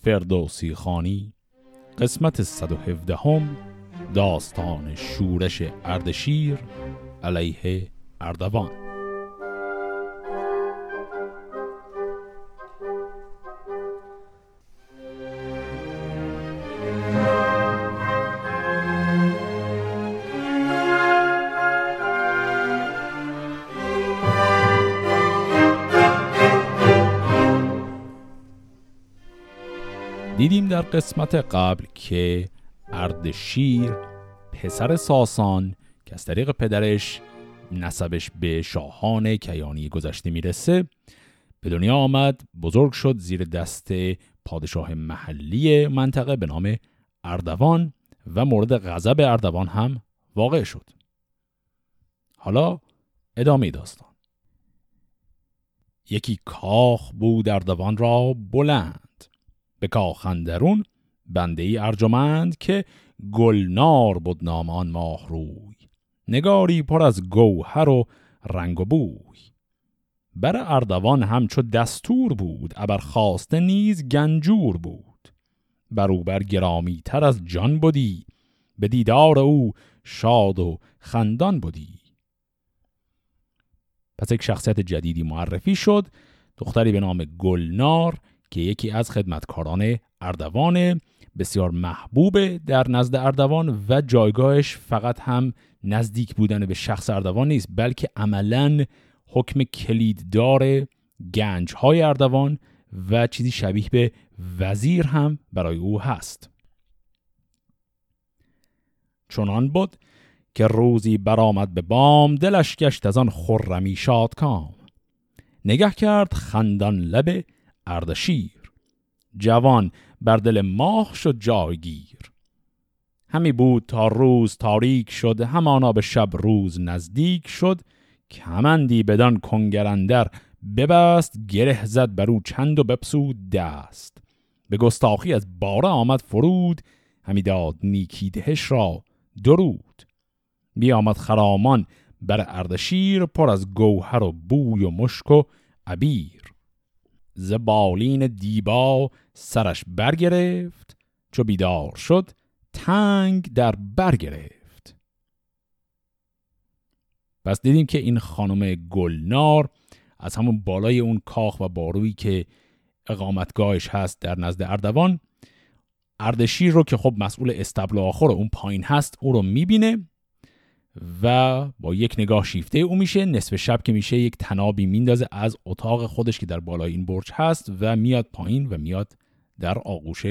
فردوسی خانی قسمت 117 هم داستان شورش اردشیر علیه اردوان. قسمت قبل که اردشیر پسر ساسان که از طریق پدرش نسبش به شاهان کیانی گذشته می‌رسه به دنیا آمد بزرگ شد زیر دست پادشاه محلی منطقه به نام اردوان و مورد غضب اردوان هم واقع شد. حالا ادامه داستان. یکی کاخ بود اردوان را بلند. به کاخندرون بنده ای ارجمند که گلنار بود نامان ماه روی. نگاری پر از گوهر و رنگ و بوی. بر اردوان همچو دستور بود ابر خواسته نیز گنجور بود. بروبر گرامی تر از جان بودی به دیدار او شاد و خندان بودی پس یک شخصیت جدیدی معرفی شد دختری به نام گلنار که یکی از خدمتکاران اردوان بسیار محبوب در نزد اردوان و جایگاهش فقط هم نزدیک بودن به شخص اردوان نیست بلکه عملا حکم کلیددار گنج های اردوان و چیزی شبیه به وزیر هم برای او هست. چنان بود که روزی برآمد به بام دلش گشت از آن خرمی شاد کام نگه کرد خندان لب اردشیر. جوان بر دل ماه شد جایگیر. همی بود تا روز تاریک شد همانا به شب روز نزدیک شد. کمندی بدان کنگرندر ببست گره زد بر او چند و بپسود دست. به گستاخی از باره آمد فرود همی داد نیکی دهش را درود. بیامد خرامان بر اردشیر پر از گوهر و بوی و مشک و عبیر. ز بالین دیبا سرش برگرفت چو بیدار شد تنگ در برگرفت. پس دیدیم که این خانم گلنار از همون بالای اون کاخ و بارویی که اقامتگاهش هست در نزد اردوان اردشیر رو که خب مسئول استبل آخر اون پایین هست او رو می‌بینه. و با یک نگاه شیفته او میشه. نصف شب که میشه یک تنابی میندازه از اتاق خودش که در بالای این برج هست و میاد پایین و میاد در آغوش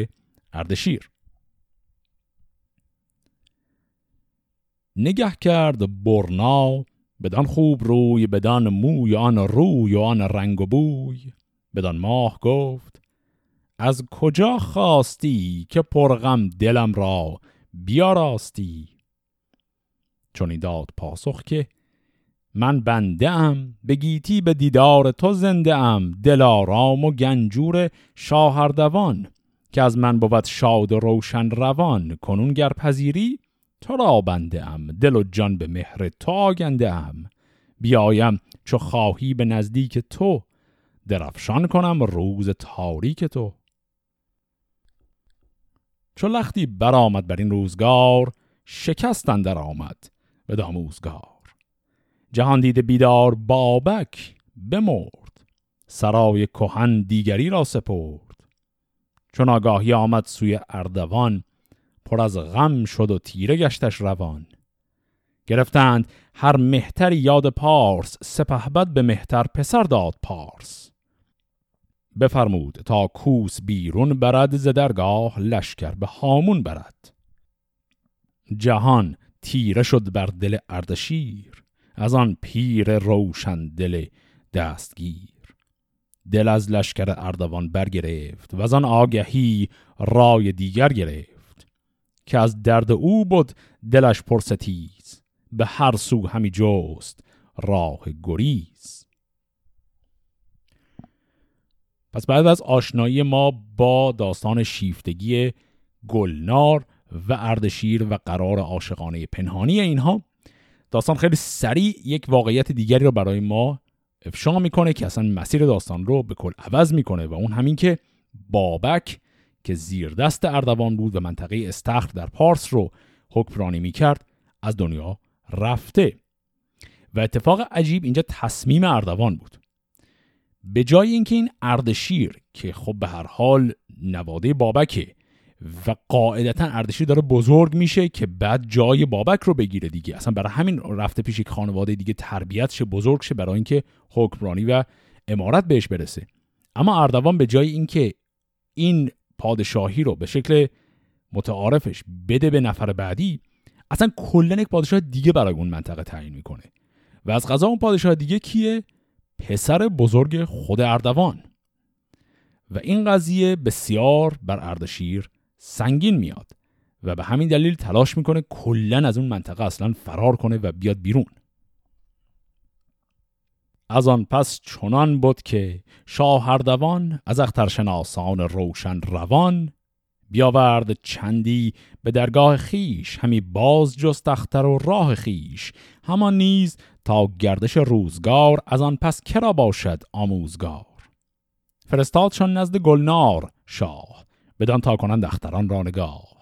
اردشیر. نگه کرد برنا بدان خوب روی بدان موی آن روی و آن رنگ و بوی. بدان ماه گفت از کجا خواستی که پرغم دلم را بیاراستی؟ چون داد پاسخ که من بنده ام به گیتی به دیدار تو زنده ام دلارام و گنجور شاهردوان که از من بود شاد و روشن روان کنون گر پذیری تو را بنده ام دل و جان به مهر تو آگنده ام. بیایم چو خواهی به نزدیک تو درفشان کنم روز تاریک تو. چو لختی برآمد بر این روزگار شکستن در آمد. به داموزگار. جهان دیده بیدار بابک بمرد. سرای کهن دیگری را سپرد. چون آگاهی آمد سوی اردوان پر از غم شد و تیره گشتش روان. گرفتند هر مهتر یاد پارس سپهبد به مهتر پسر داد پارس. بفرمود تا کوس بیرون برد ز درگاه لشکر به هامون برد. جهان تیره شد بر دل اردشیر از آن پیر روشن دل دستگیر. دل از لشکر اردوان برگرفت و از آن آگهی رای دیگر گرفت که از درد او بود دلش پرستیز به هر سو همی جست راه گریز. پس بعد از آشنایی ما با داستان شیفتگی گلنار و اردشیر و قرار عاشقانه پنهانی اینها. داستان خیلی سریع یک واقعیت دیگری رو برای ما افشا می‌کنه که اصلا مسیر داستان رو به کل عوض می‌کنه و اون همین که بابک که زیر دست اردوان بود و منطقه استخر در پارس رو حکمرانی می کرد از دنیا رفته. و اتفاق عجیب اینجا تصمیم اردوان بود. به جای اینکه این اردشیر که خب به هر حال نواده بابکه و قاعدتا اردشیر داره بزرگ میشه که بعد جای بابک رو بگیره دیگه. اصلا برای همین رفته پیش یک خانواده دیگه تربیت شه بزرگ شه برای اینکه حکمرانی و امارت بهش برسه. اما اردوان به جای اینکه این پادشاهی رو به شکل متعارفش بده به نفر بعدی اصلا کلا یک پادشاه دیگه برای اون منطقه تعیین می‌کنه. و از غذا اون پادشاه دیگه کیه؟ پسر بزرگ خود اردوان. و این قضیه بسیار بر اردشیر سنگین میاد و به همین دلیل تلاش می‌کنه کلا از اون منطقه اصلا فرار کنه و بیاد بیرون. از آن پس چنان بود که شاه اردوان از اخترشناسان روشن روان بیاورد چندی به درگاه خیش همی باز جست اختر و راه خیش. همان نیز تا گردش روزگار از آن پس کرا باشد آموزگار. فرستادشان نزد گلنار شاه. بدان تا کنند اختران را نگاه.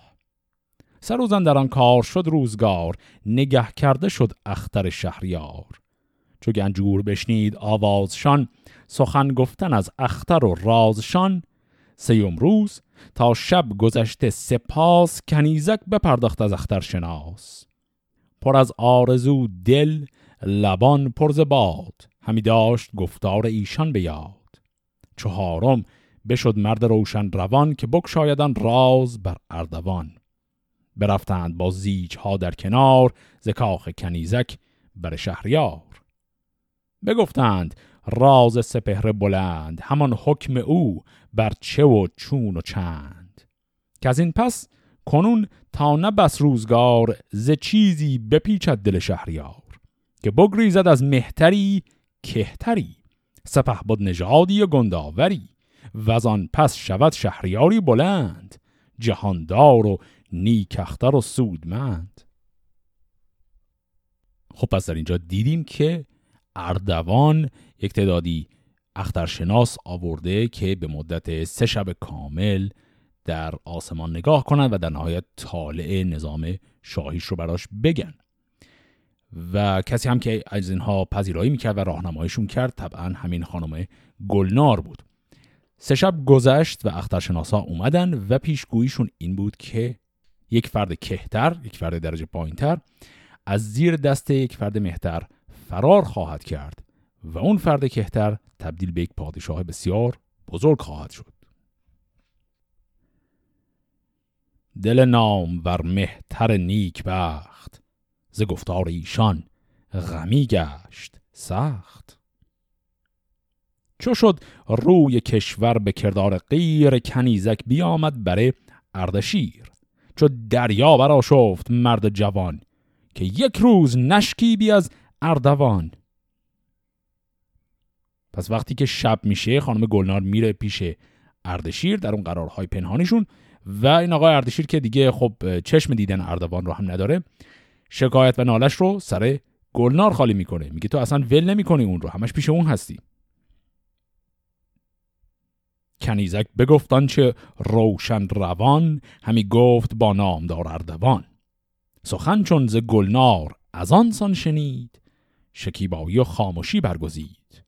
سروزن در آن کار شد روزگار نگه کرده شد اختر شهریار. چو گنجور بشنید آوازشان سخن گفتن از اختر و رازشان. سیوم روز تا شب گذشته سپاس کنیزک بپرداخت از اختر شناس. پر از آرزو دل لبان پرز باد. همی داشت گفتار ایشان به یاد. چهارم بشد مرد روشن روان که بکشایدن راز بر اردوان. برفتند با زیج ها در کنار زکاخ کنیزک بر شهریار. بگفتند راز سپهر بلند همان حکم او بر چه و چون و چند. که از این پس کنون تا نه بس روزگار ز چیزی بپیچد دل شهریار که بگریزد از مهتری کهتری سپه بود نژادی و گنداوری. و آن پس شود شهریاری بلند جهاندار و نیکختر و سودمند. خب پس در اینجا دیدیم که اردوان یک تعدادی اخترشناس آورده که به مدت سه شب کامل در آسمان نگاه کنند و در نهایت طالع نظام شاهیش رو براش بگن. و کسی هم که از اینها پذیرایی می‌کرد و راهنماییشون کرد طبعا همین خانم گلنار بود. سه شب گذشت و اخترشناسا اومدن و پیشگوییشون این بود که یک فرد کهتر یک فرد درجه پایینتر از زیر دست یک فرد مهتر فرار خواهد کرد و اون فرد کهتر تبدیل به یک پادشاه بسیار بزرگ خواهد شد. دل نام ور مهتر نیک بخت ز گفتار ایشان غمی گشت سخت. چو شد روی کشور به کردار غیر کنیزک بیامد بره اردشیر. چو دریا برا شفت مرد جوان که یک روز نشکی بی از اردوان. پس وقتی که شب میشه خانم گلنار میره پیش اردشیر در اون قرارهای پنهانیشون و این آقای اردشیر که دیگه خب چشم دیدن اردوان رو هم نداره شکایت و نالش رو سر گلنار خالی می‌کنه. میگه تو اصلا ول نمی‌کنی اون رو همش پیش اون هستی. کنیزک بگفتان چه روشن روان همی گفت با نامدار اردوان. سخن چون ز گلنار از آن سان شنید شکیبایی و خاموشی برگزید.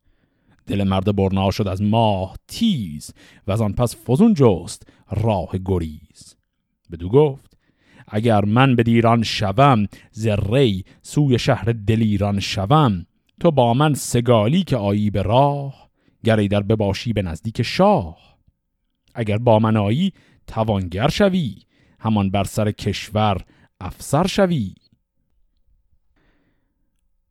دل مرد برنا شد از ماه تیز و از آن پس فزون جست راه گریز. بدو گفت اگر من به دیران شوم ز ری سوی شهر دلیران شوم تو با من سگالی که آیی به راه. گری در بباشی به نزدیک شاه. اگر با من آیی توانگر شوی. همان بر سر کشور افسر شوی.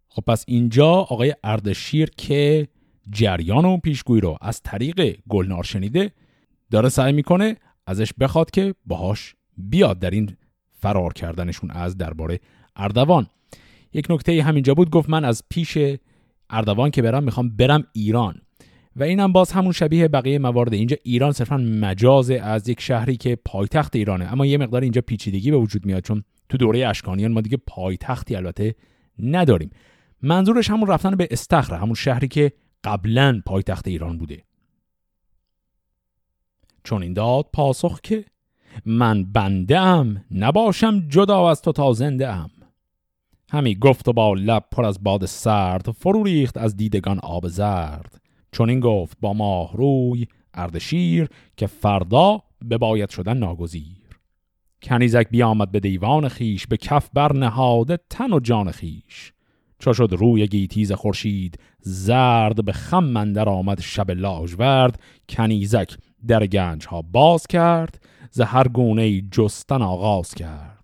خب پس اینجا آقای اردشیر که جریان و پیشگویی رو از طریق گلنار شنیده داره سعی می‌کنه ازش بخواد که باهاش بیاد در این فرار کردنشون از درباره اردوان. یک نکته همینجا بود گفت من از پیش اردوان که برم می‌خوام برم ایران. و اینم باز همون شبیه بقیه موارد. اینجا ایران صرفا مجاز از یک شهری که پایتخت ایرانه. اما یه مقدار اینجا پیچیدگی به وجود میاد چون تو دوره اشکانیان ما دیگه پایتختی البته نداریم. منظورش همون رفتن به استخر همون شهری که قبلا پایتخت ایران بوده. چون این داد پاسخ که من بنده ام نباشم جدا از تو تا زنده ام همی گفت و با لب پر از باد سرد فرو ریخت از دیدگان آب زرد. چون این گفت با ماه روی اردشیر که فردا به باید شدن ناگزیر. کنیزک بیامد به دیوان خیش به کف بر نهاده تن و جان خیش چو شد روی گیتیز خورشید زرد به خم مندر آمد شب لاژورد. کنیزک در گنج ها باز کرد ز هر گونه جستن آغاز کرد.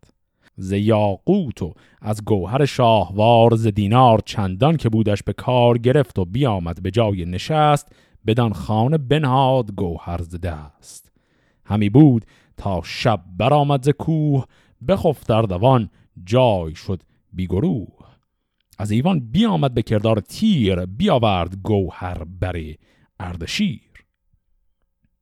ز یاقوت و از گوهر شاهوار ز دینار چندان که بودش به کار گرفت و بیامد به جای نشست بدان خانه بنهاد گوهر ز دست. همی بود تا شب برآمد ز کوه بخفت در دوان جای شد بیگروه از ایوان بیامد به کردار تیر بیاورد گوهر بر اردشیر.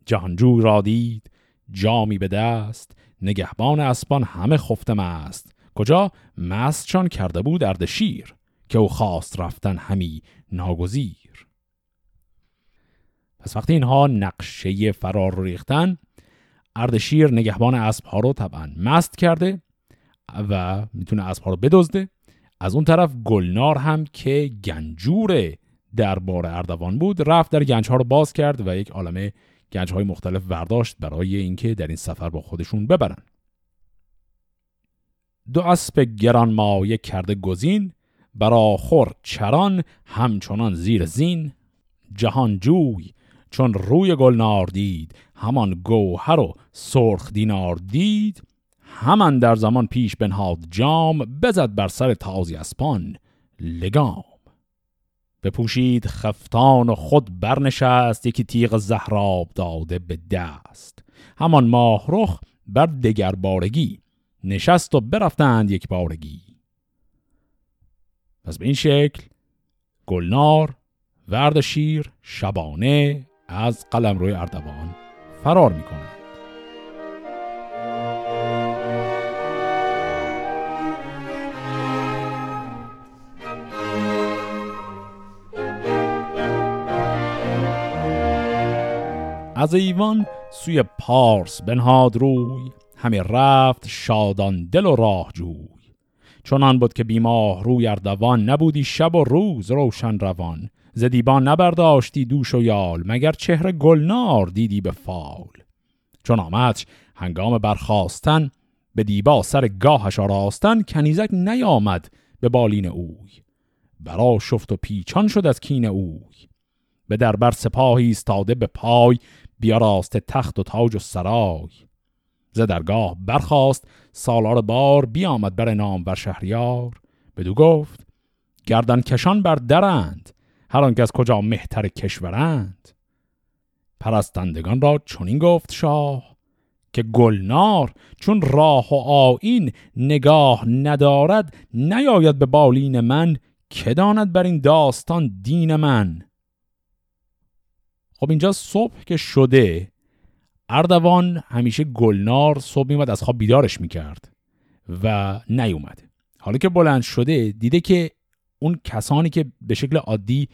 جهانجوی را دید جامی به دست نگهبان اسبان همه خفتم است کجا؟ مستشان کرده بود اردشیر که او خواست رفتن همی ناگزیر. پس وقتی اینها نقشه فرار رو ریختن اردشیر نگهبان اسب ها رو طبعا مست کرده و می‌تونه اسب ها رو بدزده. از اون طرف گلنار هم که گنجور دربار اردوان بود رفت در گنج ها رو باز کرد و یک عالمه گنج های مختلف ورداشت برای اینکه در این سفر با خودشون ببرن. دو اسب گران مایه کرده گزین برا خور چران همچنان زیر زین. جهان جوی چون روی گلنار دید همان گوهر و سرخ دینار دید. همان در زمان پیش بنهاد جام بزد بر سر تازی اسپان لگام. بپوشید خفتان و خود برنشست یکی تیغ زهراب داده به دست. همان ماه رخ بر دگر بارگی نشست و برفتند یک بارگی. پس به این شکل گلنار وردشیر شبانه از قلم روی اردوان فرار می‌کنند از ایوان سوی پارس بنهاد روی همی رفت شادان دل و راه جوی. چنان بود که بیماه روی اردوان نبودی شب و روز روشن روان. زدیبان نبرداشتی دوش و یال مگر چهره گلنار دیدی به فال. چون آمدش هنگام برخواستن به دیبا سر گاهش آراستن کنیزک نیامد به بالین اوی. برا شفت و پیچان شد از کین اوی. به دربر سپاهی ایستاده به پای بیاراست تخت و تاج و سرای. ز درگاه برخاست سالار بار بیامد بر نام و شهریار. بدو گفت گردن کشان بر درند هر آنکه از کجا مهتر کشورند. پرستندگان را چنین گفت شاه که گلنار چون راه و آین نگاه ندارد نیاید به بالین من که داند بر این داستان دین من؟ خب اینجا صبح که شده اردوان همیشه گلنار صبح میومد از خواب بیدارش می‌کرد و نیومد. حالا که بلند شده دیده که اون کسانی که به شکل عادی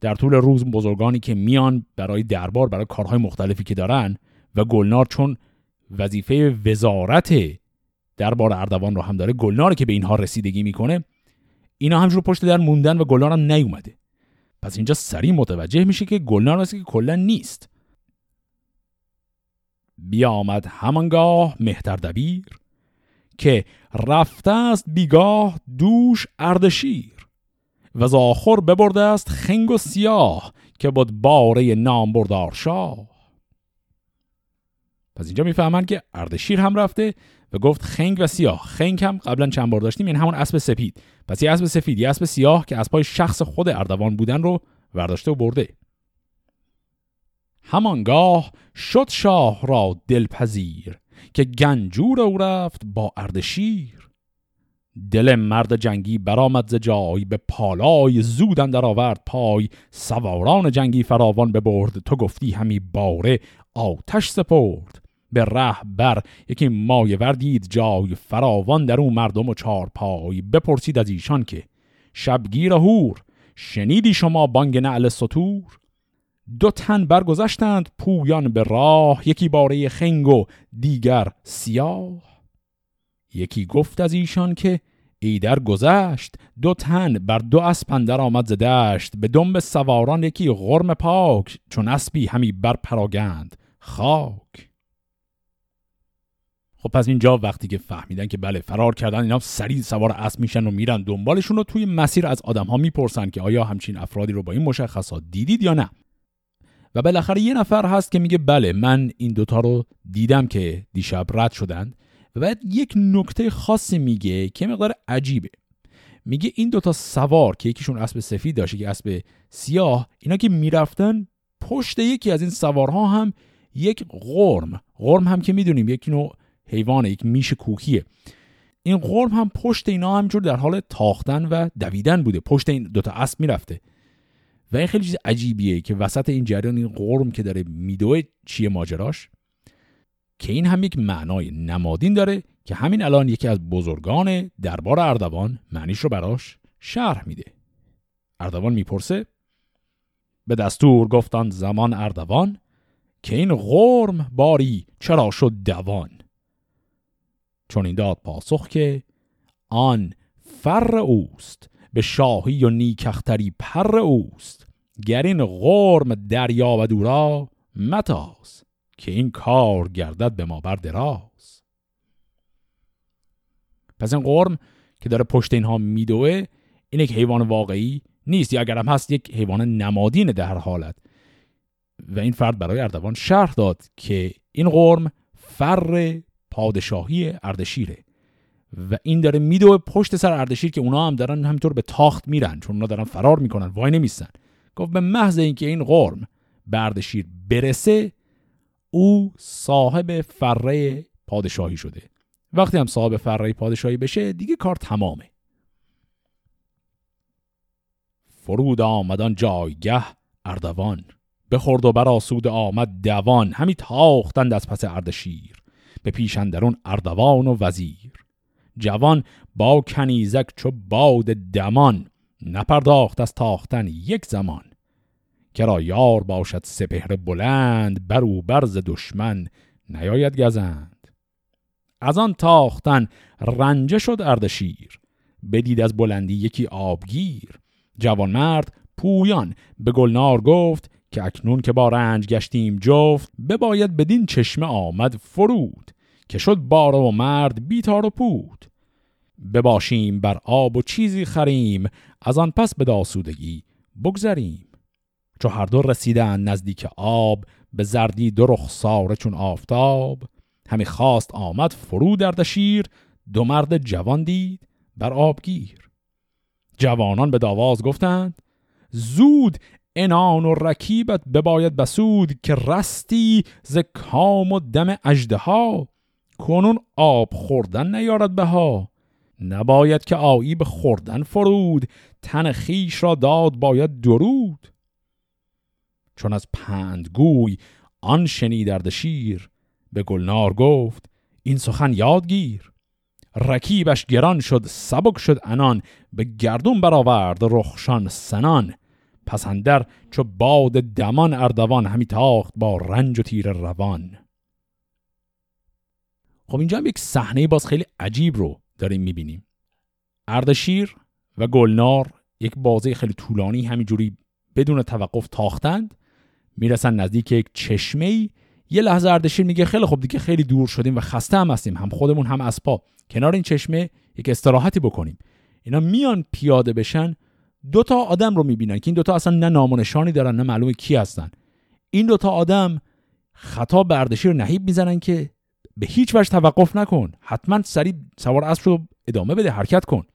در طول روز بزرگانی که میان برای دربار برای کارهای مختلفی که دارن و گلنار چون وظیفه وزارت دربار اردوان رو هم داره گلنار که به اینها رسیدگی می‌کنه اینا همجور پشت در موندن و گلنار هم نیومده. پس اینجا سریع متوجه میشه که گلنار مثل که کلا نیست. بیامد همانگاه مهتر دبیر که رفته است بیگاه دوش اردشیر. و زاخر ببرده است خنگ و سیاه که بود باره نام بردار شاه. پس اینجا می‌فهمن که اردشیر هم رفته و گفت خنگ و سیاه. خنگ هم قبلا چند بار داشتیم این یعنی همون اسب سپید. پس یه اسب سفید یه اسب سیاه که اسبای شخص خود اردوان بودن رو ورداشته و برده. همانگاه شد شاه را دلپذیر که گنجور او رفت با اردشیر دل مرد جنگی برآمد ز جای به پالای زودن در آورد پای. سواران جنگی فراوان ببرد تو گفتی همی باره آتش سپرد. به ره بر. یکی مایه وردید جای فراوان در اون مردم و چار پای بپرسید از ایشان که شبگیر هور شنیدی شما بانگ نعل سطور؟ دو تن برگذشتند پویان به راه یکی باره خنگ و دیگر سیاه. یکی گفت از ایشان که ایدر گذشت دو تن بر دو اسب اندر آمد زدشت به دنب سواران یکی غرم پاک چون اسبی همی بر پراگند خاک. خب پس اینجا وقتی که فهمیدن که بله فرار کردن اینا سریع سوار اسب میشن و میرن دنبالشون و توی مسیر از آدم ها می‌پرسن که آیا همچین افرادی رو با این مشخصات دیدید یا نه. و بالاخره یه نفر هست که میگه بله من این دوتا رو دیدم که دیشب رد شدند و بعد یک نکته خاصی میگه که مقدار عجیبه. میگه این دوتا سوار که یکیشون اسب سفید داشته که اسب سیاه اینا که می‌رفتن پشت یکی از این سوارها هم یک غرم غرم هم که می‌دونیم یک نوع حیوان یک میش کوکیه. این غرم هم پشت اینا همجور در حال تاختن و دویدن بوده. پشت این دوتا اسب می‌رفته. و این خیلی چیز عجیبیه که وسط این جریان این قرم که داره میدوه چیه ماجراش؟ که این هم یک معنای نمادین داره که همین الان یکی از بزرگان دربار اردوان معنیش رو براش شرح میده. اردوان می‌پرسه به دستور گفتند زمان اردوان که این غرم باری چرا شد دوان؟ چون این داد پاسخ که آن فر اوست به شاهی و نیکختری پر اوست. گر این غرم دریا و دورا متاز که این کار گردد به ما بر دراز. پس این قرم که داره پشت اینها میدوه این یک حیوان واقعی نیست یا اگرم هست یک حیوان نمادین در حالت. و این فرد برای اردوان شرح داد که این قرم فر پادشاهی اردشیره و این داره میدوه پشت سر اردشیر که اونا هم دارن همینطور به تاخت میرن چون اونا دارن فرار می‌کنن وای نمیستن. گفت به محض اینکه این قرم به اردشیر برسه او صاحب فره پادشاهی شده. وقتی هم صاحب فره پادشاهی بشه دیگه کار تمامه. فرود آمدان جایگه اردوان بخورد و براسود آمد دوان همی تاختند از پس اردشیر. به پیشندرون اردوان و وزیر. جوان با کنیزک چو باد دمان نپرداخت از تاختن یک زمان. کرا یار باشد سپهر بلند برو برز دشمن نیاید گزند. از آن تاختن رنجه شد اردشیر بدید از بلندی یکی آبگیر. جوانمرد پویان به گلنار گفت که اکنون که با رنج گشتیم جفت بباید بدین چشمه آمد فرود که شد بار و مرد بیتار و پود. بباشیم بر آب و چیزی خریم از آن پس به داسودگی بگذریم. چو هر دو رسیدن نزدیک آب به زردی دو رخساره چون آفتاب همی خواست آمد فرو در دشیر دو مرد جوان دید بر آبگیر. جوانان به داواز گفتند زود انان و رکیبت بباید بسود که رستی ز کام و دم اجده ها کنون آب خوردن نیارد بها. نباید که آیی به خوردن فرود تن خیش را داد باید درود. چون از پندگوی آن شنیدرد شیر به گلنار گفت این سخن یادگیر. رکیبش گران شد سبک شد انان به گردون برآورد رخشان سنان. پسندر چو باد دمان اردوان همی تاخت با رنج و تیر روان. خب اینجا هم یک صحنه باز خیلی عجیب رو داریم می‌بینیم. اردشیر و گلنار یک بازه خیلی طولانی همینجوری بدون توقف تاختند می‌رسن نزدیک یک چشمه ای یه لحظه اردشیر میگه خیلی خوب دیگه خیلی دور شدیم و خسته هم هستیم هم خودمون هم اسپا کنار این چشمه یک استراحتی بکنیم. اینا میان پیاده بشن دو تا آدم رو می‌بینن که این دوتا اصلا نه نامونشانی دارن نه معلومه کی هستن. این دوتا آدم خطا به اردشیر نهیب می‌زنن که به هیچ وجه توقف نکن. حتما سریع سوار اسب رو ادامه بده حرکت کن.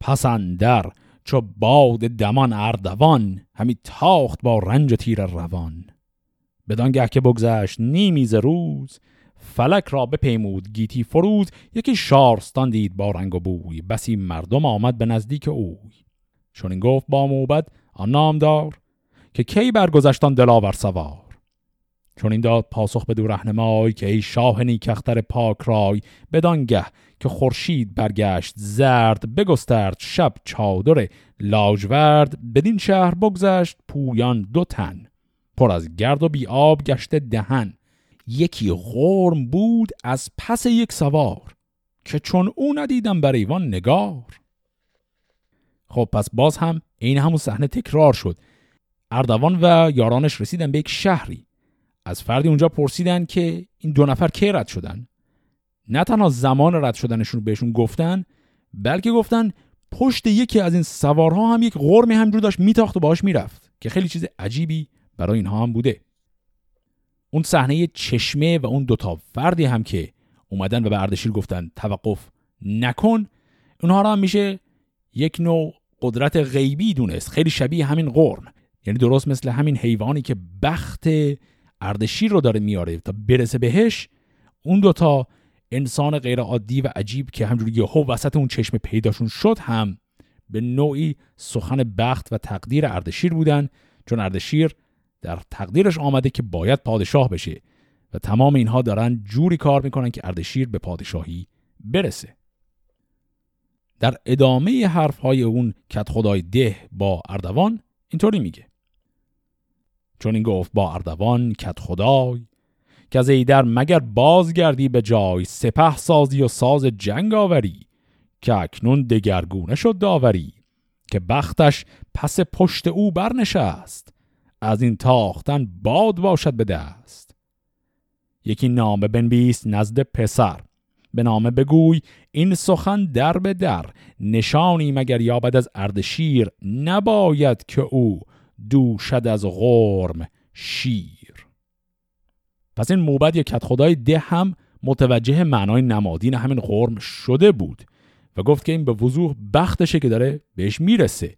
پسندر چو باد دمان اردوان همی تاخت با رنج و تیر روان. بدانگه که بگذشت نیمیز روز فلک را بپیمود گیتی فروز یکی شارستان دید با رنگ و بوی. بسی مردم آمد به نزدیک اوی. چون این گفت با موبد آن نامدار که کی برگذشتان دلاور سوار. چون این داد پاسخ به دو رهنمای که ای شاه نیکختر پاک رای بدانگه که خورشید برگشت زرد بگسترد شب چادر لاجورد بدین شهر بگذشت پویان دو تن. پر از گرد و بی آب گشته دهن. یکی غرم بود از پس یک سوار که چون او ندیدم بر ایوان نگار. خب پس باز هم این همون صحنه تکرار شد. اردوان و یارانش رسیدن به یک شهری. از فردی اونجا پرسیدن که این دو نفر کی رد شدن. نه تنها زمان رد شدنشون بهشون گفتن بلکه گفتن پشت یکی از این سوارها هم یک غرمی همجور داشت میتاخت و باش می‌رفت که خیلی چیز عجیبی برای اینها هم بوده. اون صحنه چشمه و اون دوتا فردی هم که اومدن و به اردشیر گفتن توقف نکن اونها را هم میشه یک نوع قدرت غیبی دونست. خیلی شبیه همین قرم. یعنی درست مثل همین حیوانی که بخت اردشیر رو داره میاره تا برسه بهش اون دوتا انسان غیر عادی و عجیب که همجوری یهو وسط اون چشم پیداشون شد هم به نوعی سخن بخت و تقدیر اردشیر بودن چون اردشیر در تقدیرش آمده که باید پادشاه بشه و تمام اینها دارن جوری کار می‌کنن که اردشیر به پادشاهی برسه. در ادامه حرف های اون کت خدای ده با اردوان اینطوری میگه. چون این گفت با اردوان کت خدای که از ایدر مگر بازگردی به جای سپه سازی و ساز جنگ آوری که اکنون دگرگونه شد داوری که بختش پس پشت او برنشست از این تاختن باد باشد به دست. یکی نامه بنویس نزد پسر. به نامه بگوی این سخن در به در. نشانی مگر یابد از اردشیر نباید که او دوشد از غرم شیر. پس این موبد یا کت خدای ده هم متوجه معنای نمادین همین غرم شده بود. و گفت که این به وضوح بختشه که داره بهش می‌رسه.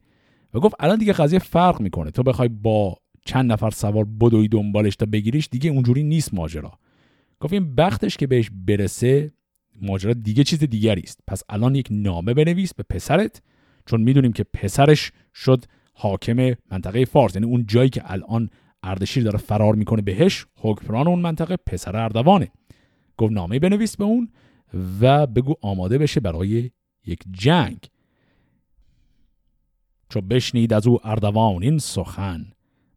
و گفت الان دیگه قضیه فرق می‌کنه. تو بخوای با چند نفر سوار بدوی دنبالش تا بگیریش دیگه اونجوری نیست ماجرا. گفت این بختش که بهش برسه ماجرا دیگه چیز دیگری است. پس الان یک نامه بنویس به پسرت چون می‌دونیم که پسرش شد حاکم منطقه فارس. یعنی اون جایی که الان اردشیر داره فرار می‌کنه بهش حکمران اون منطقه پسر اردوانه. گفت نامه بنویس به اون و بگو آماده بشه برای یک جنگ. چو بشنید از او اردوان این سخن.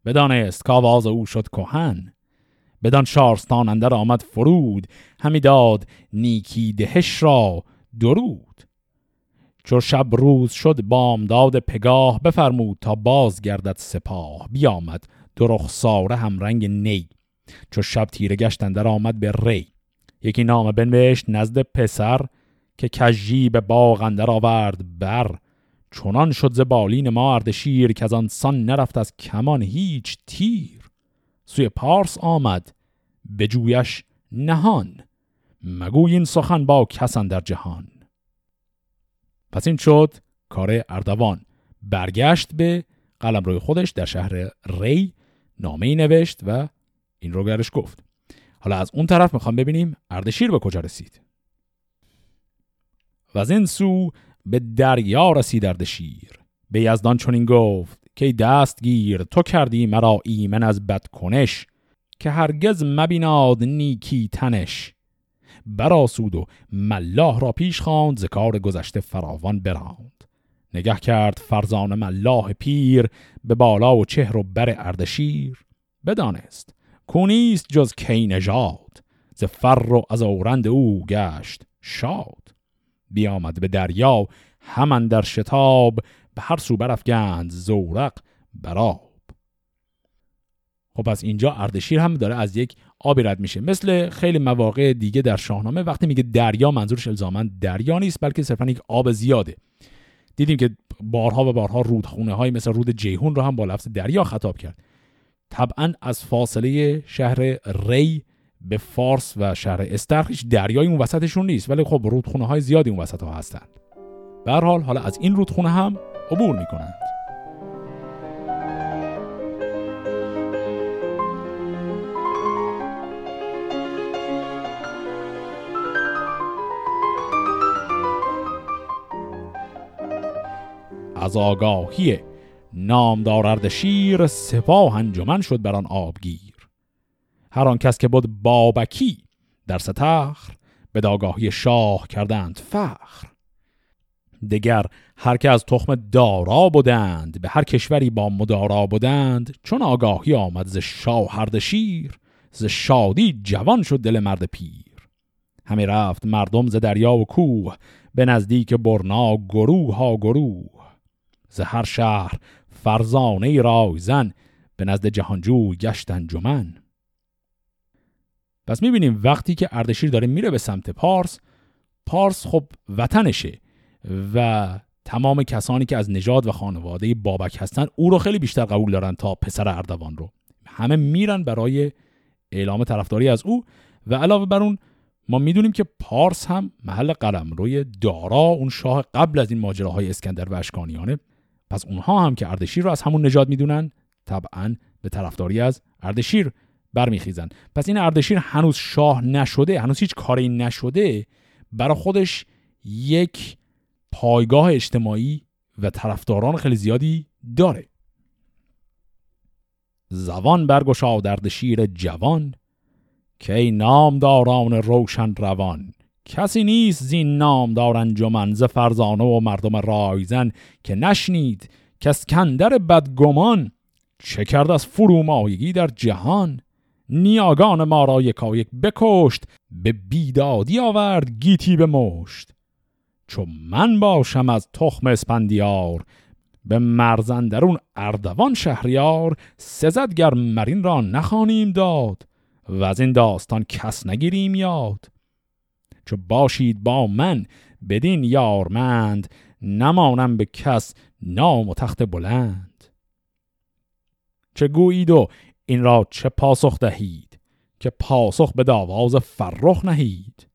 بدانست که آواز او شد کهن. بدان شارستان اندر آمد فرود همی داد نیکی دهش را درود. چو شب روز شد بامداد پگاه بفرمود تا باز گردد سپاه. بیامد درخ ساره هم رنگ نی. چو شب تیره گشت اندر آمد به ری. یکی نامه بنوشت نزد پسر که کجی به باغ اندر آورد بر. چنان شد ز بالین ما اردشیر که از آن سان نرفت از کمان هیچ تیر. سوی پارس آمد به جویش نهان مگوی این سخن با کسان در جهان. پس این شد کار اردوان. برگشت به قلم روی خودش در شهر ری نامه نوشت و این رو گرش گفت. حالا از اون طرف می‌خوام ببینیم اردشیر به کجا رسید. و از این سو به دریا رسید اردشیر به یزدان چنین گفت که دست گیر تو کردی مرا ایمن از بد کنش که هرگز مبیناد نیکی تنش. براسود و ملاح را پیش خواند ذکار گذشته فراوان براند. نگه کرد فرزان ملاح پیر به بالا و چهر و بر اردشیر بدانست کونیست جز کی نژاد ز فر و از اورند او گشت شاد. بیامد به دریا همان در شتاب به هر سو برافگند زورق براب خب پس اینجا اردشیر هم داره از یک آبی رد میشه. مثل خیلی مواقع دیگه در شاهنامه وقتی میگه دریا منظورش الزاما دریا نیست بلکه صرفا یک آب زیاده. دیدیم که بارها و بارها رودخونه های مثل رود جیهون رو هم با لفظ دریا خطاب کرد. طبعا از فاصله شهر ری به فارس و شهر استرخ هیچ دریایی اون وسطشون نیست ولی خب رودخونه های زیادی اون وسط ها هستن. به حال حالا از این رودخونه هم عبور می‌کنند. از هر آن کس که بود بابکی در ستخر به داگاهی شاه کردند فخر. دگر هر که از تخم دارا بودند به هر کشوری با مدارا بودند چون آگاهی آمد ز شاه شیر ز شادی جوان شد دل مرد پیر. همی رفت مردم ز دریا و کوه به نزدیک برنا گروه ها گروه. ز هر شهر فرزانه رایزن به نزد جهانجو گشت انجمن. پس می‌بینیم وقتی که اردشیر داره میره به سمت پارس پارس خب وطنشه و تمام کسانی که از نژاد و خانواده بابک هستن او رو خیلی بیشتر قبول دارن تا پسر اردوان رو. همه میرن برای اعلام طرفداری از او و علاوه بر اون ما می‌دونیم که پارس هم محل قلم روی دارا اون شاه قبل از این ماجراهای اسکندر و اشکانیانه. پس اونها هم که اردشیر رو از همون نژاد می‌دونن طبعا به طرفداری از اردشیر برمیخیزن. پس این اردشیر هنوز شاه نشده هنوز هیچ کاری نشده برای خودش یک پایگاه اجتماعی و طرفداران خیلی زیادی داره. زوان برگشا دردشیر جوان که ای نامداران روشن روان. کسی نیست زین نامدار انجمن ز فرزانه و مردم رایزن که نشنید که اسکندر بدگمان چه کرد از فرومایگی در جهان. نیاگان ما را یکایک بکشت به بیدادی آورد گیتی به مشت. چون من باشم از تخم اسپندیار به مرزندرون اردوان شهریار سزد گر مرین را نخوانیم داد و از این داستان کس نگیریم یاد. چو باشید با من بدین یارمند نمانم به کس نام و تخت بلند. چه گویید و این را چه پاسخ دهید که پاسخ به داواز فرخ نهید؟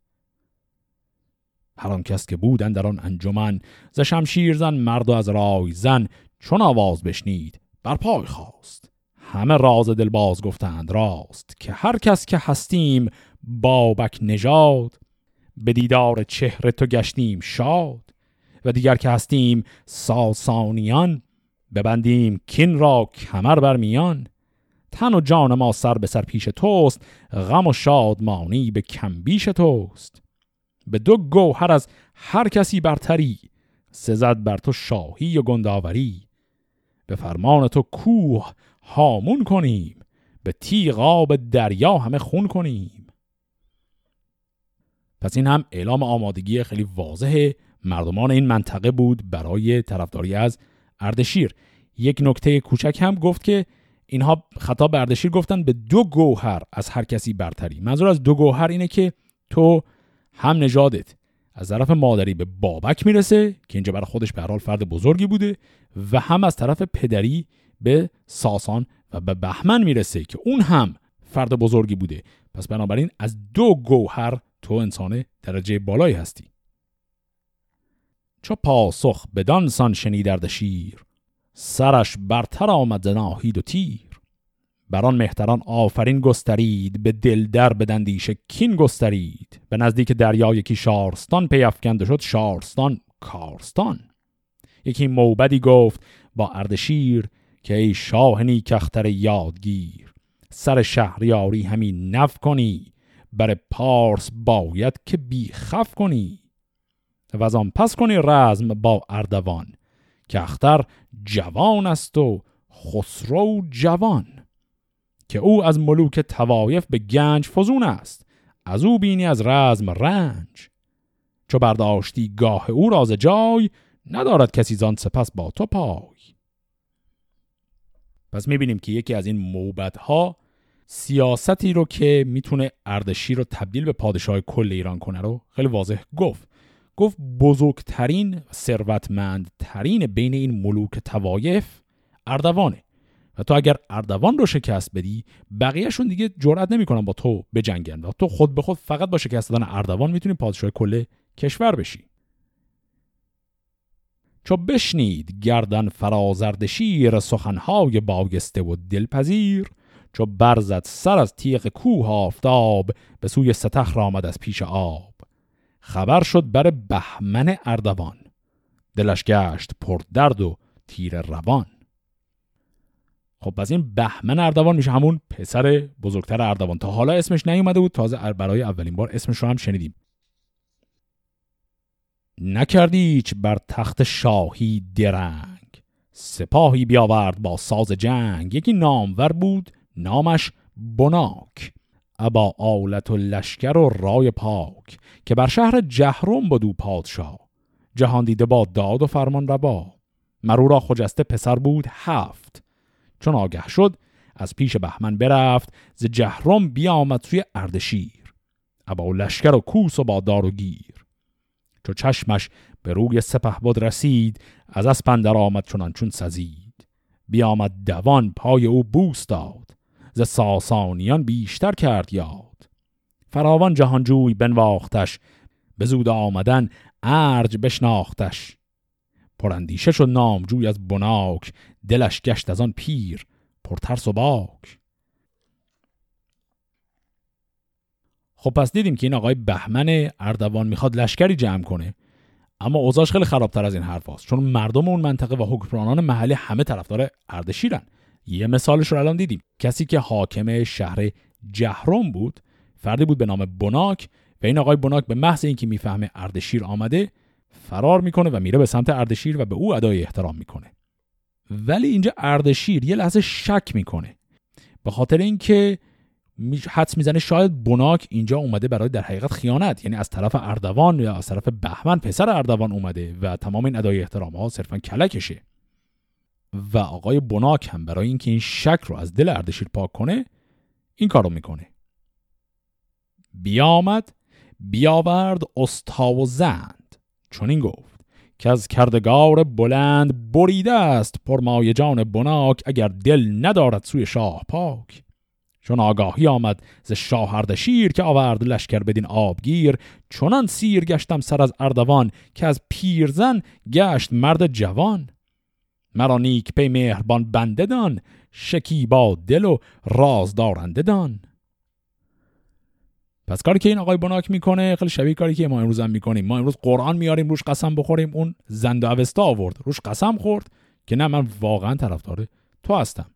هر کس که بودن در آن انجمن ز شمشیر زن مرد و از رای زن چون آواز بشنید بر پای خواست. همه راز دل باز گفتند راست که هر کس که هستیم بابک نژاد به دیدار چهره تو گشتیم شاد. و دیگر که هستیم ساسانیان ببندیم کین را کمر بر میان. تن و جان ما سر به سر پیش توست غم و شادمانی به کمبیش توست. به دو گوهر از هر کسی برتری سزد بر تو شاهی و گنداوری. به فرمان تو کوه هامون کنیم به تیغ آب دریا همه خون کنیم. پس این هم اعلام آمادگی خیلی واضح مردمان این منطقه بود برای طرفداری از اردشیر. یک نکته کوچک هم گفت که اینها خطاب به اردشیر گفتن به دو گوهر از هر کسی برتری. منظور از دو گوهر اینه که تو هم نژادت از طرف مادری به بابک می‌رسه که اینجا برای خودش به حال فرد بزرگی بوده و هم از طرف پدری به ساسان و به بهمن می‌رسه که اون هم فرد بزرگی بوده. پس بنابراین از دو گوهر تو انسان درجه بالایی هستی. چو پاسخ بدانسان شنید شیر سرش برتر آمد ناهید و تیر. بران مهتران آفرین گسترید به دل در بدندیش کین گسترید. به نزدیک دریا یکی شارستان پیافکنده شد شارستان کارستان. یکی موبدی گفت با اردشیر که ای شاه نیکختر یادگیر سر شهریاری همین نف کنی بر پارس باید که بیخف کنی. و از آن پس کنی رزم با اردوان. که اختر جوان است و خسرو جوان که او از ملوک توایف به گنج فزون است. از او بینی از رزم رنج. چو برداشتی گاه او راز جای ندارد کسی زان سپس با تو پای. پس می‌بینیم که یکی از این موبدها سیاستی رو که می‌تونه اردشیر رو تبدیل به پادشاه کل ایران کنه رو خیلی واضح گفت. گفت بزرگترین ثروتمندترین بین این ملوک توایف اردوانه. و تو اگر اردوان رو شکست بدی بقیهشون دیگه جرئت نمی‌کنن با تو بجنگن و تو خود به خود فقط با شکست دادن اردوان می‌تونی پادشاه کل کشور بشی. چو بشنید گردن فرازرد شیر سخنهای باگسته و دلپذیر چو برزد سر از تیغ کوه آفتاب به سوی ستخر آمد از پیش آب. خبر شد بر بهمن اردوان. دلش گشت پر درد و تیر روان. خب پس این بهمن اردوان میشه همون پسر بزرگتر اردوان. تا حالا اسمش نیومده بود تازه برای اولین بار اسمش رو هم شنیدیم. نکردیچ بر تخت شاهی درنگ. سپاهی بیاورد با ساز جنگ. یکی نامور بود نامش بناک. ابا آلت و لشکر و رای پاک که بر شهر جهرم بدو پادشاه. جهان دیده با داد و فرمان ربا مرو را خجسته پسر بود هفت. چون آگه شد از پیش بهمن برفت ز جهرم بیامد سوی اردشیر ابا لشکر و کوس و با دار و گیر. چو چشمش به روی سپه بود رسید از اسپندر آمد چونان چون سزید. بیامد دوان پای او بوس داد. ز ساسانیان بیشتر کرد یاد. فراوان جهانجوی بنواختش به زود آمدن ارج بشناختش. پراندیشه شد نامجوی از بناک دلش گشت از آن پیر پرترس و باک. خب پس دیدیم که این آقای بهمن اردوان می‌خواد لشکری جمع کنه اما اوضاعش خیلی خرابتر از این حرف هست. چون مردم اون منطقه و حکمرانان محلی همه طرفدار اردشیرن. یه مثالش رو الان دیدیم. کسی که حاکم شهر جهرم بود فردی بود به نام بناک و این آقای بناک به محض اینکه می‌فهمه اردشیر آمده فرار می‌کنه و میره به سمت اردشیر و به او ادای احترام می‌کنه. ولی اینجا اردشیر یه لحظه شک می‌کنه. به خاطر اینکه حدس می‌زنه شاید بناک اینجا اومده برای در حقیقت خیانت. یعنی از طرف اردوان یا از طرف بهمن پسر اردوان اومده و تمام این ادای احترام ها صرفا کلکشه. و آقای بناک هم برای اینکه این شک رو از دل اردشیر پاک کنه این کارو می‌کنه. بیامد بیاورد استا و زند. چون این گفت که از کردگار بلند بریده است پرمای جان بناک اگر دل ندارد سوی شاه پاک. چون آگاهی آمد ز شاه شیر که آورد لشکر بدین آبگیر چونان سیر گشتم سر از اردوان که از پیرزن گشت مرد جوان. مرا نیک پی مهربان بنده دان با دل و راز دارنده دان. پس کاری که این آقای بناک می‌کنه خیلی شبیه کاری که ما امروز هم می‌کنیم. ما امروز قرآن میاریم روش قسم بخوریم. اون زند اوستا آورد. روش قسم خورد که نه من واقعا طرفدار تو هستم.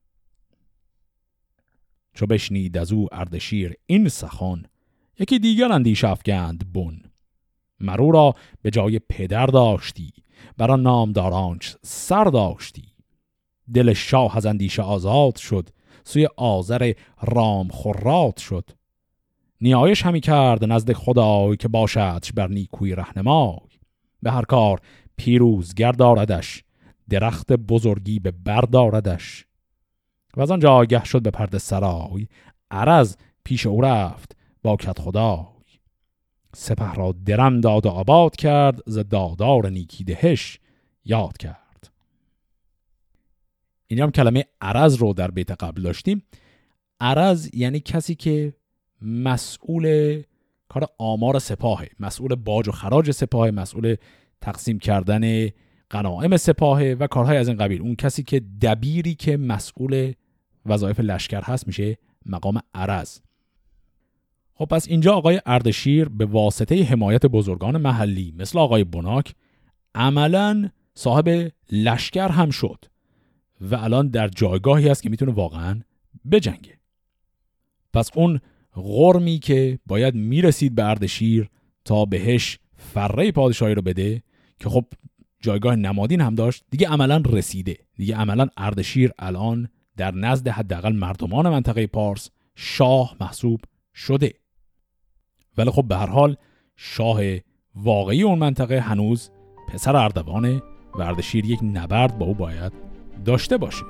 چو بشنید از او اردشیر این سخن یکی دیگر اندیش افگند بن. مرو را به جای پدر داشتی. برا نامدارانش سر داشتی. دل شاه از اندیشه آزاد شد سوی آذر رام خورات شد. نیایش همی کرد نزد خدای که باشدش بر نیکوی رهنمای. به هر کار پیروزگر داردش درخت بزرگی به برداردش و از آنجا آگه شد به پرد سرای عرز پیش او رفت با کت خدای سپه را درم داد و آباد کرد ز دادار نیکی دهش یاد کرد. این هم کلمه عرز رو در بیت قبل داشتیم. عرز یعنی کسی که مسئول کار آمار سپاهه مسئول باج و خراج سپاهه مسئول تقسیم کردن قناعم سپاهه و کارهای از این قبیل. اون کسی که دبیری که مسئول وظایف لشکر هست میشه مقام عرز خب پس اینجا آقای اردشیر به واسطه حمایت بزرگان محلی مثل آقای بناک عملا صاحب لشکر هم شد و الان در جایگاهی است که می‌تونه واقعا بجنگه. پس اون غرمی که باید می‌رسید به اردشیر تا بهش فره پادشاهی رو بده که خب جایگاه نمادین هم داشت دیگه عملا رسیده. دیگه عملا اردشیر الان در نزد حداقل مردمان منطقه پارس شاه محسوب شده. ولی خب به هر حال شاه واقعی اون منطقه هنوز پسر اردوانه و اردشیر یک نبرد با او باید داشته باشه.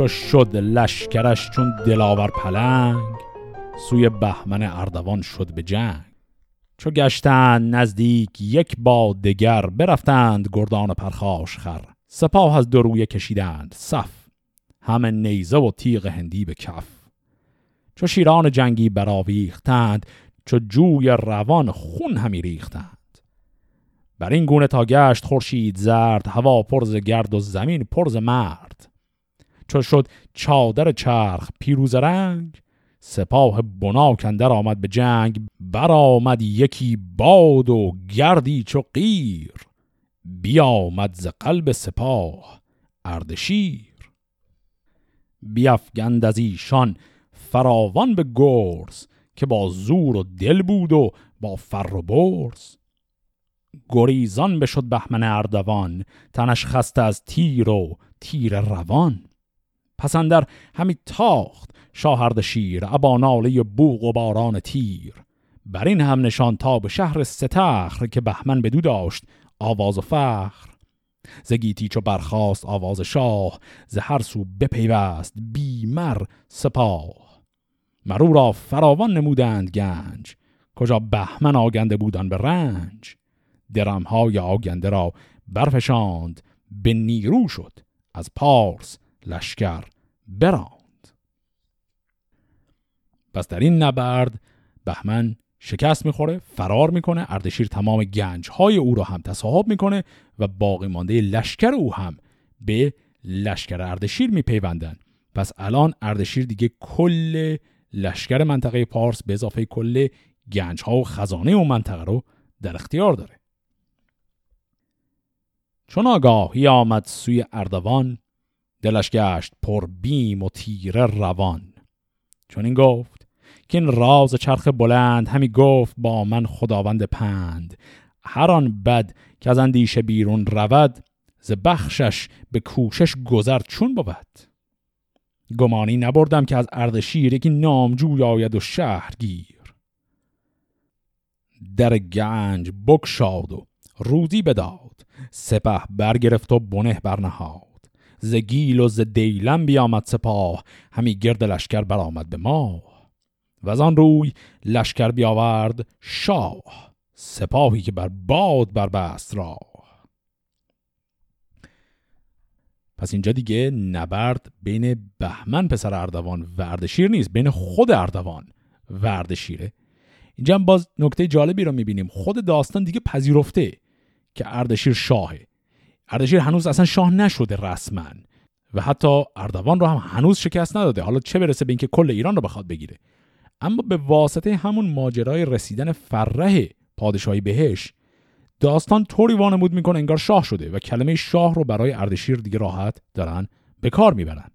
چو شد لشکرش چون دلاور پلنگ سوی بهمن اردوان شد به جنگ. چو گشتند نزدیک یک با دگر برفتند گردان پرخاش خر. سپاه از درویه کشیدند صف همه نیزه و تیغ هندی به کف. چو شیران جنگی براویختند چو جوی روان خون همی ریختند. بر این گونه تا گشت خورشید زرد هوا پرز گرد و زمین پرز مرد. چو شد چادر چرخ پیروز رنگ سپاه بنا کندر آمد به جنگ برآمد یکی باد و گردی چو قیر. بیامد ز قلب سپاه اردشیر بیافگند از ایشان فراوان به گرز که با زور و دل بود و با فر و برز. گریزان بشد بهمن اردوان تنش خسته از تیر و تیر روان. پسندر همی تاخت شاهرد شیر ابا ناله بوغ و باران تیر. بر این هم نشان تا به شهر ستخر که بهمن بدو داشت آواز و فخر. ز گیتی چو برخاست آواز شاه ز هر سو بپیوست بیمر سپاه. مرو را فراوان نمودند گنج کجا بهمن آگنده بودن به رنج. درمهای آگنده را برفشاند به نیرو شد از پارس لشکر براند. پس در این نبرد بهمن شکست می‌خوره فرار می‌کنه اردشیر تمام گنج های او را هم تصاحب می‌کنه و باقی مانده لشکر او هم به لشکر اردشیر میپیوندن. پس الان اردشیر دیگه کل لشکر منطقه پارس به اضافه کل گنج ها و خزانه اون منطقه رو در اختیار داره. چون آگاهی آمد سوی اردوان دلش گشت پر بیم و تیره روان. چون این گفت که این راز چرخ بلند همی گفت با من خداوند پند. هر آن بد که از اندیشه بیرون رود ز بخشش به کوشش گذر چون بود. گمانی نبردم که از اردشیر یکی نامجوی آید و شهرگیر. در گنج بکشاد و روزی بداد. سپه برگرفت و بنه برنهاد. ز گیل و ز دیلم بیامد سپاه. همی گرد لشکر برآمد به ما و از آن روی لشکر بیاورد شاه سپاهی که بر باد بربست را پس اینجا دیگه نبرد بین بهمن پسر اردوان و اردشیر نیست بین خود اردوان و اردشیره اینجا هم باز نکته جالبی رو می‌بینیم. خود داستان دیگه پذیرفته که اردشیر شاهه. اردشیر هنوز اصلا شاه نشده رسما. و حتی اردوان رو هم هنوز شکست نداده. حالا چه برسه به اینکه کل ایران رو بخواد بگیره. اما به واسطه همون ماجرای رسیدن فره پادشاهی بهش داستان طوری وانمود می‌کنه انگار شاه شده و کلمه شاه رو برای اردشیر دیگه راحت دارن به کار می‌برن.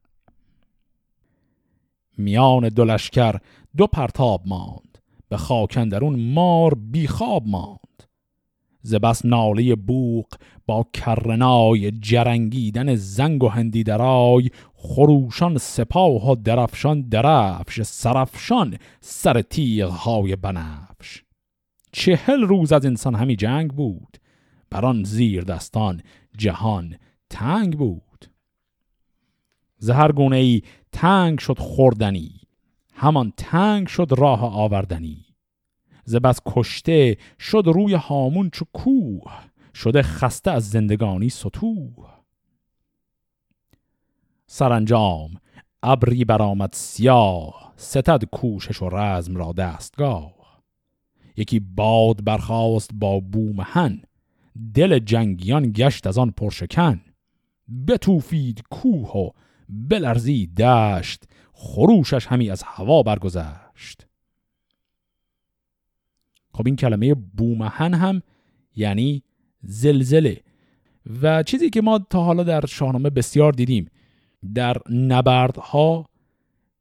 میان دو لشکر دو پرتاب ماند. به خاکندرون مار بیخواب ماند. ز بس ناله بوق با کرنای جرنگیدن زنگ و هندی درای خروشان سپاه و درفشان درفش سرفشان سر تیغ های بنفش. چهل روز از انسان همی جنگ بود بران زیر دستان جهان تنگ بود. زهر گونه ای تنگ شد خوردنی همان تنگ شد راه آوردنی. ز بس کشته شد روی هامون چو کوه شده خسته از زندگانی سطوح. سرانجام ابری برآمد سیاه ستد کوشش و رزم را دستگاه. یکی باد برخاست با بومهن دل جنگیان گشت از آن پرشکن. بتوفید کوه و بلرزی دشت خروشش همی از هوا برگذشت. خب این کلمه بومهن هم یعنی زلزله. و چیزی که ما تا حالا در شاهنامه بسیار دیدیم در نبردها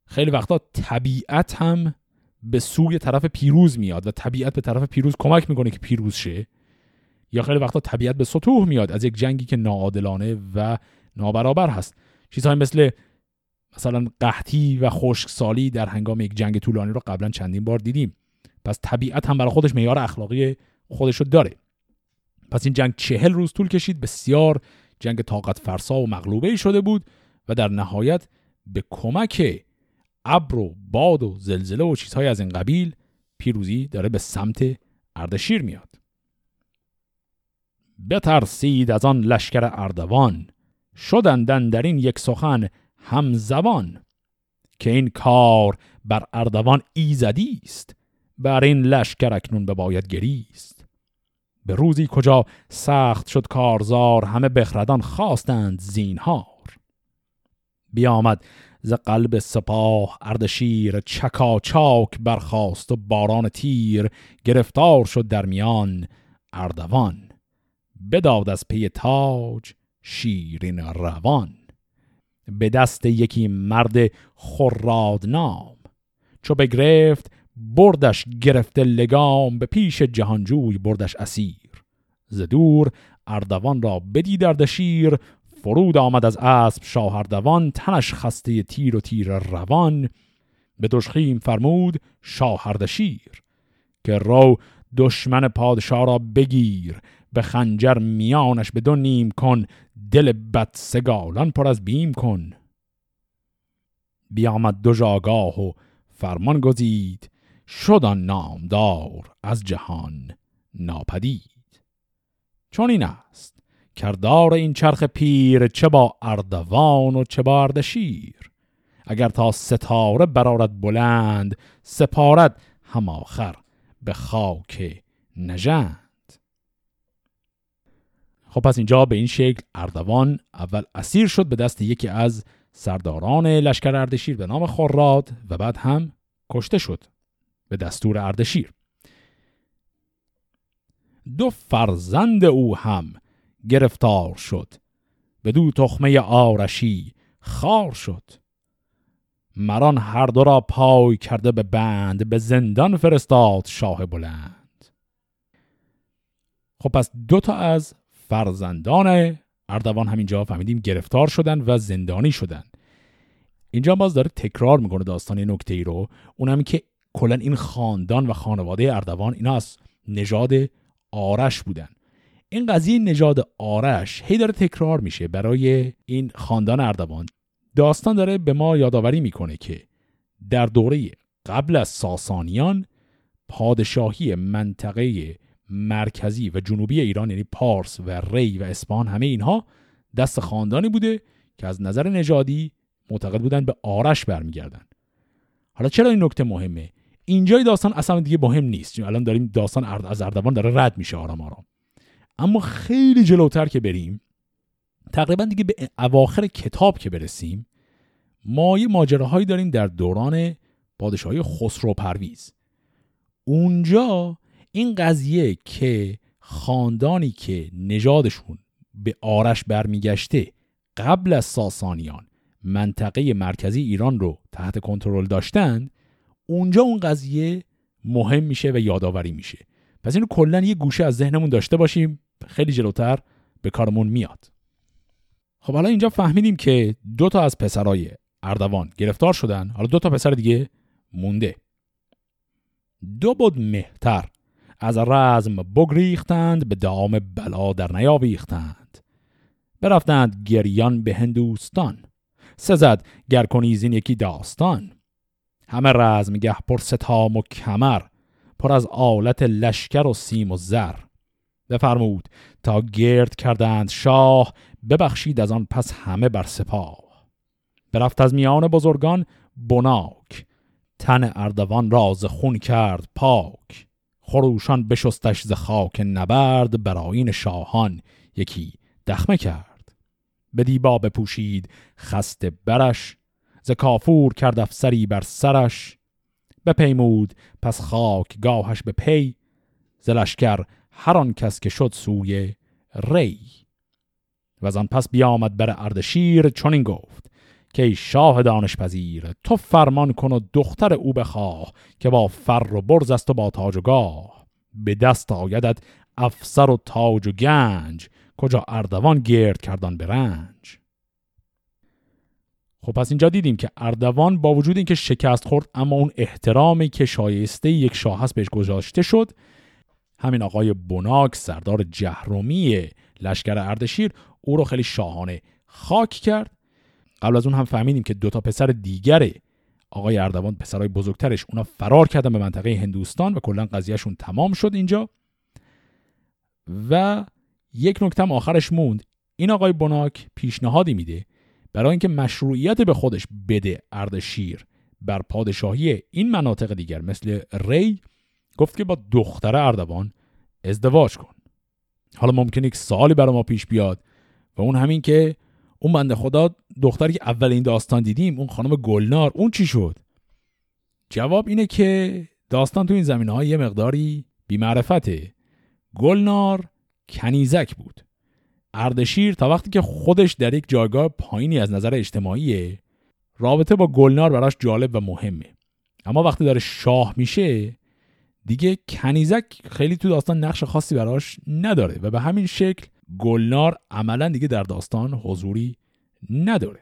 خیلی وقتا طبیعت هم به سوی طرف پیروز میاد و طبیعت به طرف پیروز کمک می‌کنه که پیروز شه. یا خیلی وقتا طبیعت به سطوح میاد از یک جنگی که ناعادلانه و نابرابر هست. چیزهای مثل مثلا قحطی و خشکسالی در هنگام یک جنگ طولانی رو قبلا چندین بار دیدیم. پس طبیعت هم برای خودش معیار اخلاقی خودش رو داره. پس این جنگ چهل روز طول کشید بسیار جنگ طاقت فرسا و مغلوبه شده بود و در نهایت به کمک ابر و باد و زلزله و چیزهای از این قبیل پیروزی داره به سمت اردشیر میاد. بترسید از آن لشکر اردوان شدندن در این یک سخن همزبان که این کار بر اردوان ایزدی است. بر این لشکر اکنون به باید گریست. به روزی کجا سخت شد کارزار همه بخردان خواستند زینهار. بیامد ز قلب سپاه اردشیر چکا چاک برخاست و باران تیر گرفتار شد در میان اردوان. بداد از پی تاج شیرین روان. به دست یکی مرد خراد نام چو بگرفت بردش گرفته لگام به پیش جهانجوی بردش اسیر. ز دور اردوان را بدی در شیر فرود آمد از اسب شاهردوان تنش خسته تیر و تیر روان. به دشخیم فرمود شاهردشیر که رو دشمن پادشاه را بگیر. به خنجر میانش به نیم کن دل بد سگالان پر از بیم کن. بیامد دو جاگاه و فرمان گزید. شدان نامدار از جهان ناپدید. چون این است کردار این چرخ پیر چه با اردوان و چه با اردشیر. اگر تا ستاره برارد بلند سپارد هم آخر به خاک نژند. خب پس اینجا به این شکل اردوان اول اسیر شد به دست یکی از سرداران لشکر اردشیر به نام خوراد و بعد هم کشته شد. به دستور اردشیر. دو فرزند او هم گرفتار شد. به دو تخمه آرشی خار شد. مران هر دو را پای کرده به بند به زندان فرستاد شاه بلند. خب پس دو تا از فرزندان اردوان همینجا فهمیدیم گرفتار شدن و زندانی شدن. اینجا باز داره تکرار می‌کنه داستان نکته ای رو. اونم که کلا این خاندان و خانواده اردوان اینا از نژاد آرش بودن. این قضیه نژاد آرش هی داره تکرار میشه برای این خاندان اردوان. داستان داره به ما یادآوری می‌کنه که در دوره قبل از ساسانیان پادشاهی منطقه مرکزی و جنوبی ایران یعنی پارس و ری و اسپان همه اینها دست خاندانی بوده که از نظر نژادی معتقد بودن به آرش برمیگردن. حالا چرا این نکته مهمه؟ اینجای داستان اصلا دیگه مهم نیست. چون الان داریم داستان از اردوان داره رد میشه آرام آرام. اما خیلی جلوتر که بریم تقریبا دیگه به اواخر کتاب که برسیم ما یه ماجراهایی داریم در دوران پادشاهی خسرو پرویز. اونجا این قضیه که خاندانی که نژادشون به آرش برمیگشته قبل از ساسانیان منطقه مرکزی ایران رو تحت کنترل داشتن اونجا اون قضیه مهم میشه و یادآوری میشه. پس اینو کلا یه گوشه از ذهنمون داشته باشیم خیلی جلوتر به کارمون میاد. خب حالا اینجا فهمیدیم که دو تا از پسرای اردوان گرفتار شدن. حالا دو تا پسر دیگه مونده. دو بود مهتر از رزم بگریختند به دام بلا در نیاویختند. برفتند گریان به هندوستان. سزد گر کنیزین یکی داستان. همه رزمگه پر ستام و کمر پر از آلت لشکر و سیم و زر. بفرمود تا گرد کردند شاه ببخشید از آن پس همه بر سپاه. برفت از میان بزرگان بناک تن اردوان راز خون کرد پاک. خروشان بشستش ز خاک نبرد براین شاهان یکی دخمه کرد. به دیبا بپوشید خست برش ز کافور کرد افسری بر سرش بپیمود پس خاک گاهش به پی ز لشکر هر آن کس که شد سوی ری. و آن پس بیامد بر اردشیر چنین گفت که ای شاه دانش پذیر تو فرمان کن و دختر او بخواه که با فر و برز است و با تاج و گاه. به دست آیدد افسر و تاج و گنج کجا اردوان گرد کردن به خب پس اینجا دیدیم که اردوان با وجود اینکه شکست خورد اما اون احترامی که شایسته یک شاه هست بهش گذاشته شد. همین آقای بناک سردار جهرومی لشکر اردشیر او رو خیلی شاهانه خاک کرد. قبل از اون هم فهمیدیم که دو تا پسر دیگر آقای اردوان پسرای بزرگترش اونا فرار کردن به منطقه هندوستان و کلا قضیهشون تمام شد اینجا. و یک نکته آخرش موند. این آقای بناک پیشنهادی میده برای اینکه مشروعیت به خودش بده اردشیر بر پادشاهی این مناطق دیگر مثل ری گفت که با دختر اردوان ازدواج کن. حالا ممکنه یک سالی برای ما پیش بیاد و اون همین که اون بنده خدا دختری که اول این داستان دیدیم اون خانم گلنار اون چی شد؟ جواب اینه که داستان تو این زمینه یه مقداری بیمعرفته. گلنار کنیزک بود. اردشیر تا وقتی که خودش در یک جایگاه پایینی از نظر اجتماعیه رابطه با گلنار براش جالب و مهمه. اما وقتی داره شاه میشه دیگه کنیزک خیلی تو داستان نقش خاصی براش نداره و به همین شکل گلنار عملا دیگه در داستان حضوری نداره.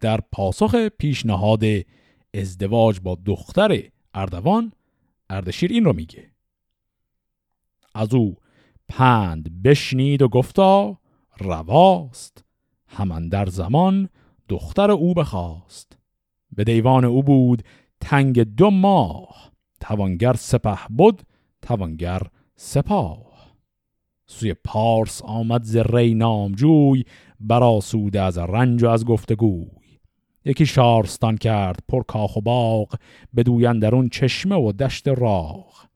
در پاسخ پیشنهاد ازدواج با دختر اردوان اردشیر این رو میگه. از او پند بشنید و گفتا رواست. همان در زمان دختر او بخواست. به دیوان او بود تنگ دو ماه. توانگر سپه بود توانگر سپاه. سوی پارس آمد ز ری نامجوی براسوده از رنج و از گفتگوی. یکی شارستان کرد پر کاخ و باغ درون چشمه و دشت راغ.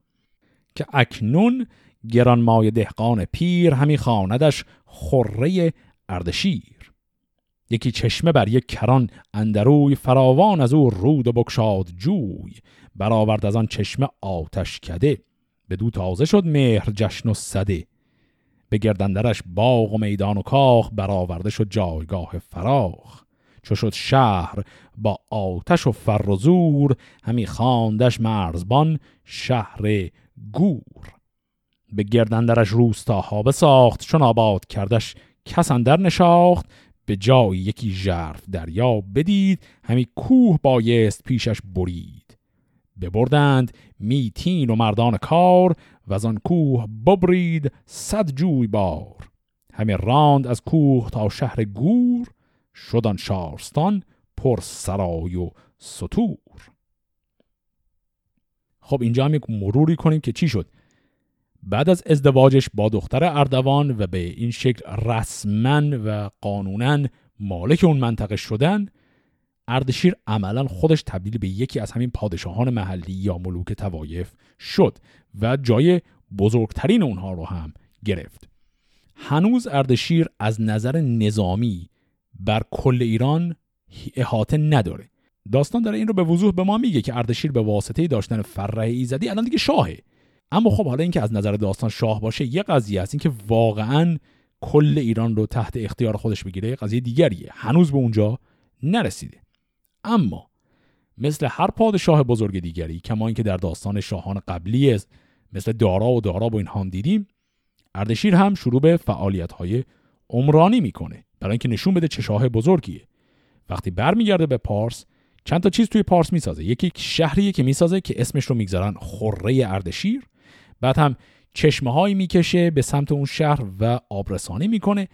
که اکنون گرانمای دهقان پیر همی خواندش خره اردشیر. یکی چشمه بر یک کران اندروی فراوان از او رود و بکشاد جوی برآورد از آن چشمه آتش کده. به دو تازه شد مهر جشن و صده به گردندرش باغ و میدان و کاخ برآورده شد جایگاه فراخ. چو شد شهر با آتش و فر و زور همی خواندش مرزبان شهر گور. به گردندرش روستاها بساخت چون آباد کردش کس اندر نشاخت. به جای یکی ژرف دریا بدید همی کوه بایست پیشش برید. ببردند میتین و مردان کار و از آن کوه ببرید صد جوی بار. همی راند از کوه تا شهر گور شدن شارستان پر سرای و سطور خب اینجا هم یک مروری کنیم که چی شد؟ بعد از ازدواجش با دختر اردوان و به این شکل رسما و قانونا مالک اون منطقه شدن اردشیر عملا خودش تبدیل به یکی از همین پادشاهان محلی یا ملوک توایف شد و جای بزرگترین اونها رو هم گرفت. هنوز اردشیر از نظر نظامی بر کل ایران احاطه نداره. داستان داره این رو به وضوح به ما میگه که اردشیر به واسطه داشتن فره ایزدی الان دیگه شاهه. اما خب حالا اینکه از نظر داستان شاه باشه یه قضیه است. اینکه واقعا کل ایران رو تحت اختیار خودش بگیره یه قضیه دیگریه. هنوز به اونجا نرسیده. اما مثل هر پادشاه بزرگ دیگری کما اینکه در داستان شاهان قبلی است مثل دارا و دارا و اینها هم دیدیم اردشیر هم شروع به فعالیت های عمرانی می‌کنه. برای اینکه نشون بده چه شاه بزرگیه. وقتی برمیگرده به پارس چند تا چیز توی پارس می‌سازه. یکی شهریه که می‌سازه که اسمش رو می‌گذارن خره اردشیر. بعد هم چشمه هایی می‌کشه به سمت اون شهر و آبرسانی می‌کنه.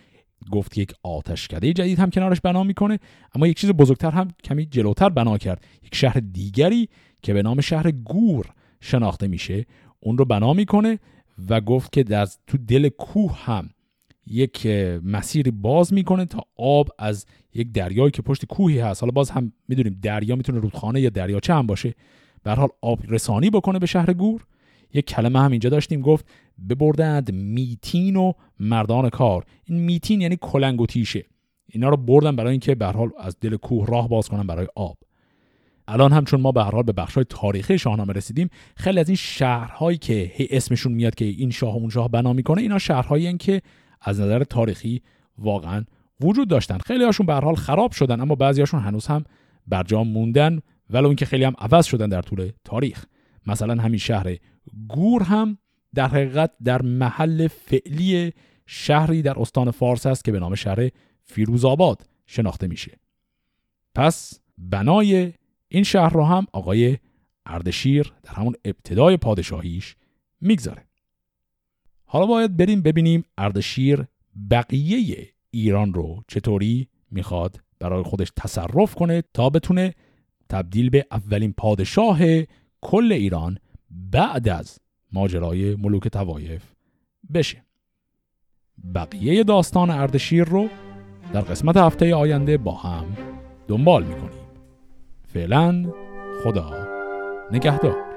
گفت یک آتشکده جدید هم کنارش بنا می‌کنه. اما یک چیز بزرگتر هم کمی جلوتر بنا کرد. یک شهر دیگری که به نام شهر گور شناخته میشه اون رو بنا می‌کنه و گفت که در تو دل کوه هم یک مسیری باز می‌کنه تا آب از یک دریایی که پشت کوهی هست. حالا باز هم می‌دونیم دریا می‌تونه رودخانه یا دریاچه هم باشه. به حال آب رسانی بکنه به شهر گور. یک کلمه هم اینجا داشتیم گفت ببردند میتین و مردان کار. این میتین یعنی کلنگ و تیشه. اینا رو بردن برای اینکه به حال از دل کوه راه باز کنن برای آب. الان هم چون ما به حال به بخشای تاریخی شاهنامه رسیدیم خیلی از این شهرهایی که اسمشون میاد که این شاه و اون شاه بنا می‌کنه اینا شهرهایی که از نظر تاریخی واقعا وجود داشتن. خیلی هاشون به حال خراب شدن اما بعضی هاشون هنوز هم برجام موندن ولو اینکه خیلی هم عوض شدن در طول تاریخ. مثلا همین شهر گور هم در حقیقت در محل فعلی شهری در استان فارس است که به نام شهر فیروزآباد شناخته میشه. پس بنای این شهر رو هم آقای اردشیر در همون ابتدای پادشاهیش می‌گذاره. حالا باید بریم ببینیم اردشیر بقیه ایران رو چطوری می‌خواد برای خودش تصرف کنه تا بتونه تبدیل به اولین پادشاه کل ایران بعد از ماجرای ملوک توایف بشه بقیه داستان اردشیر رو در قسمت هفته آینده با هم دنبال می‌کنیم. فعلا خدا نگهدار.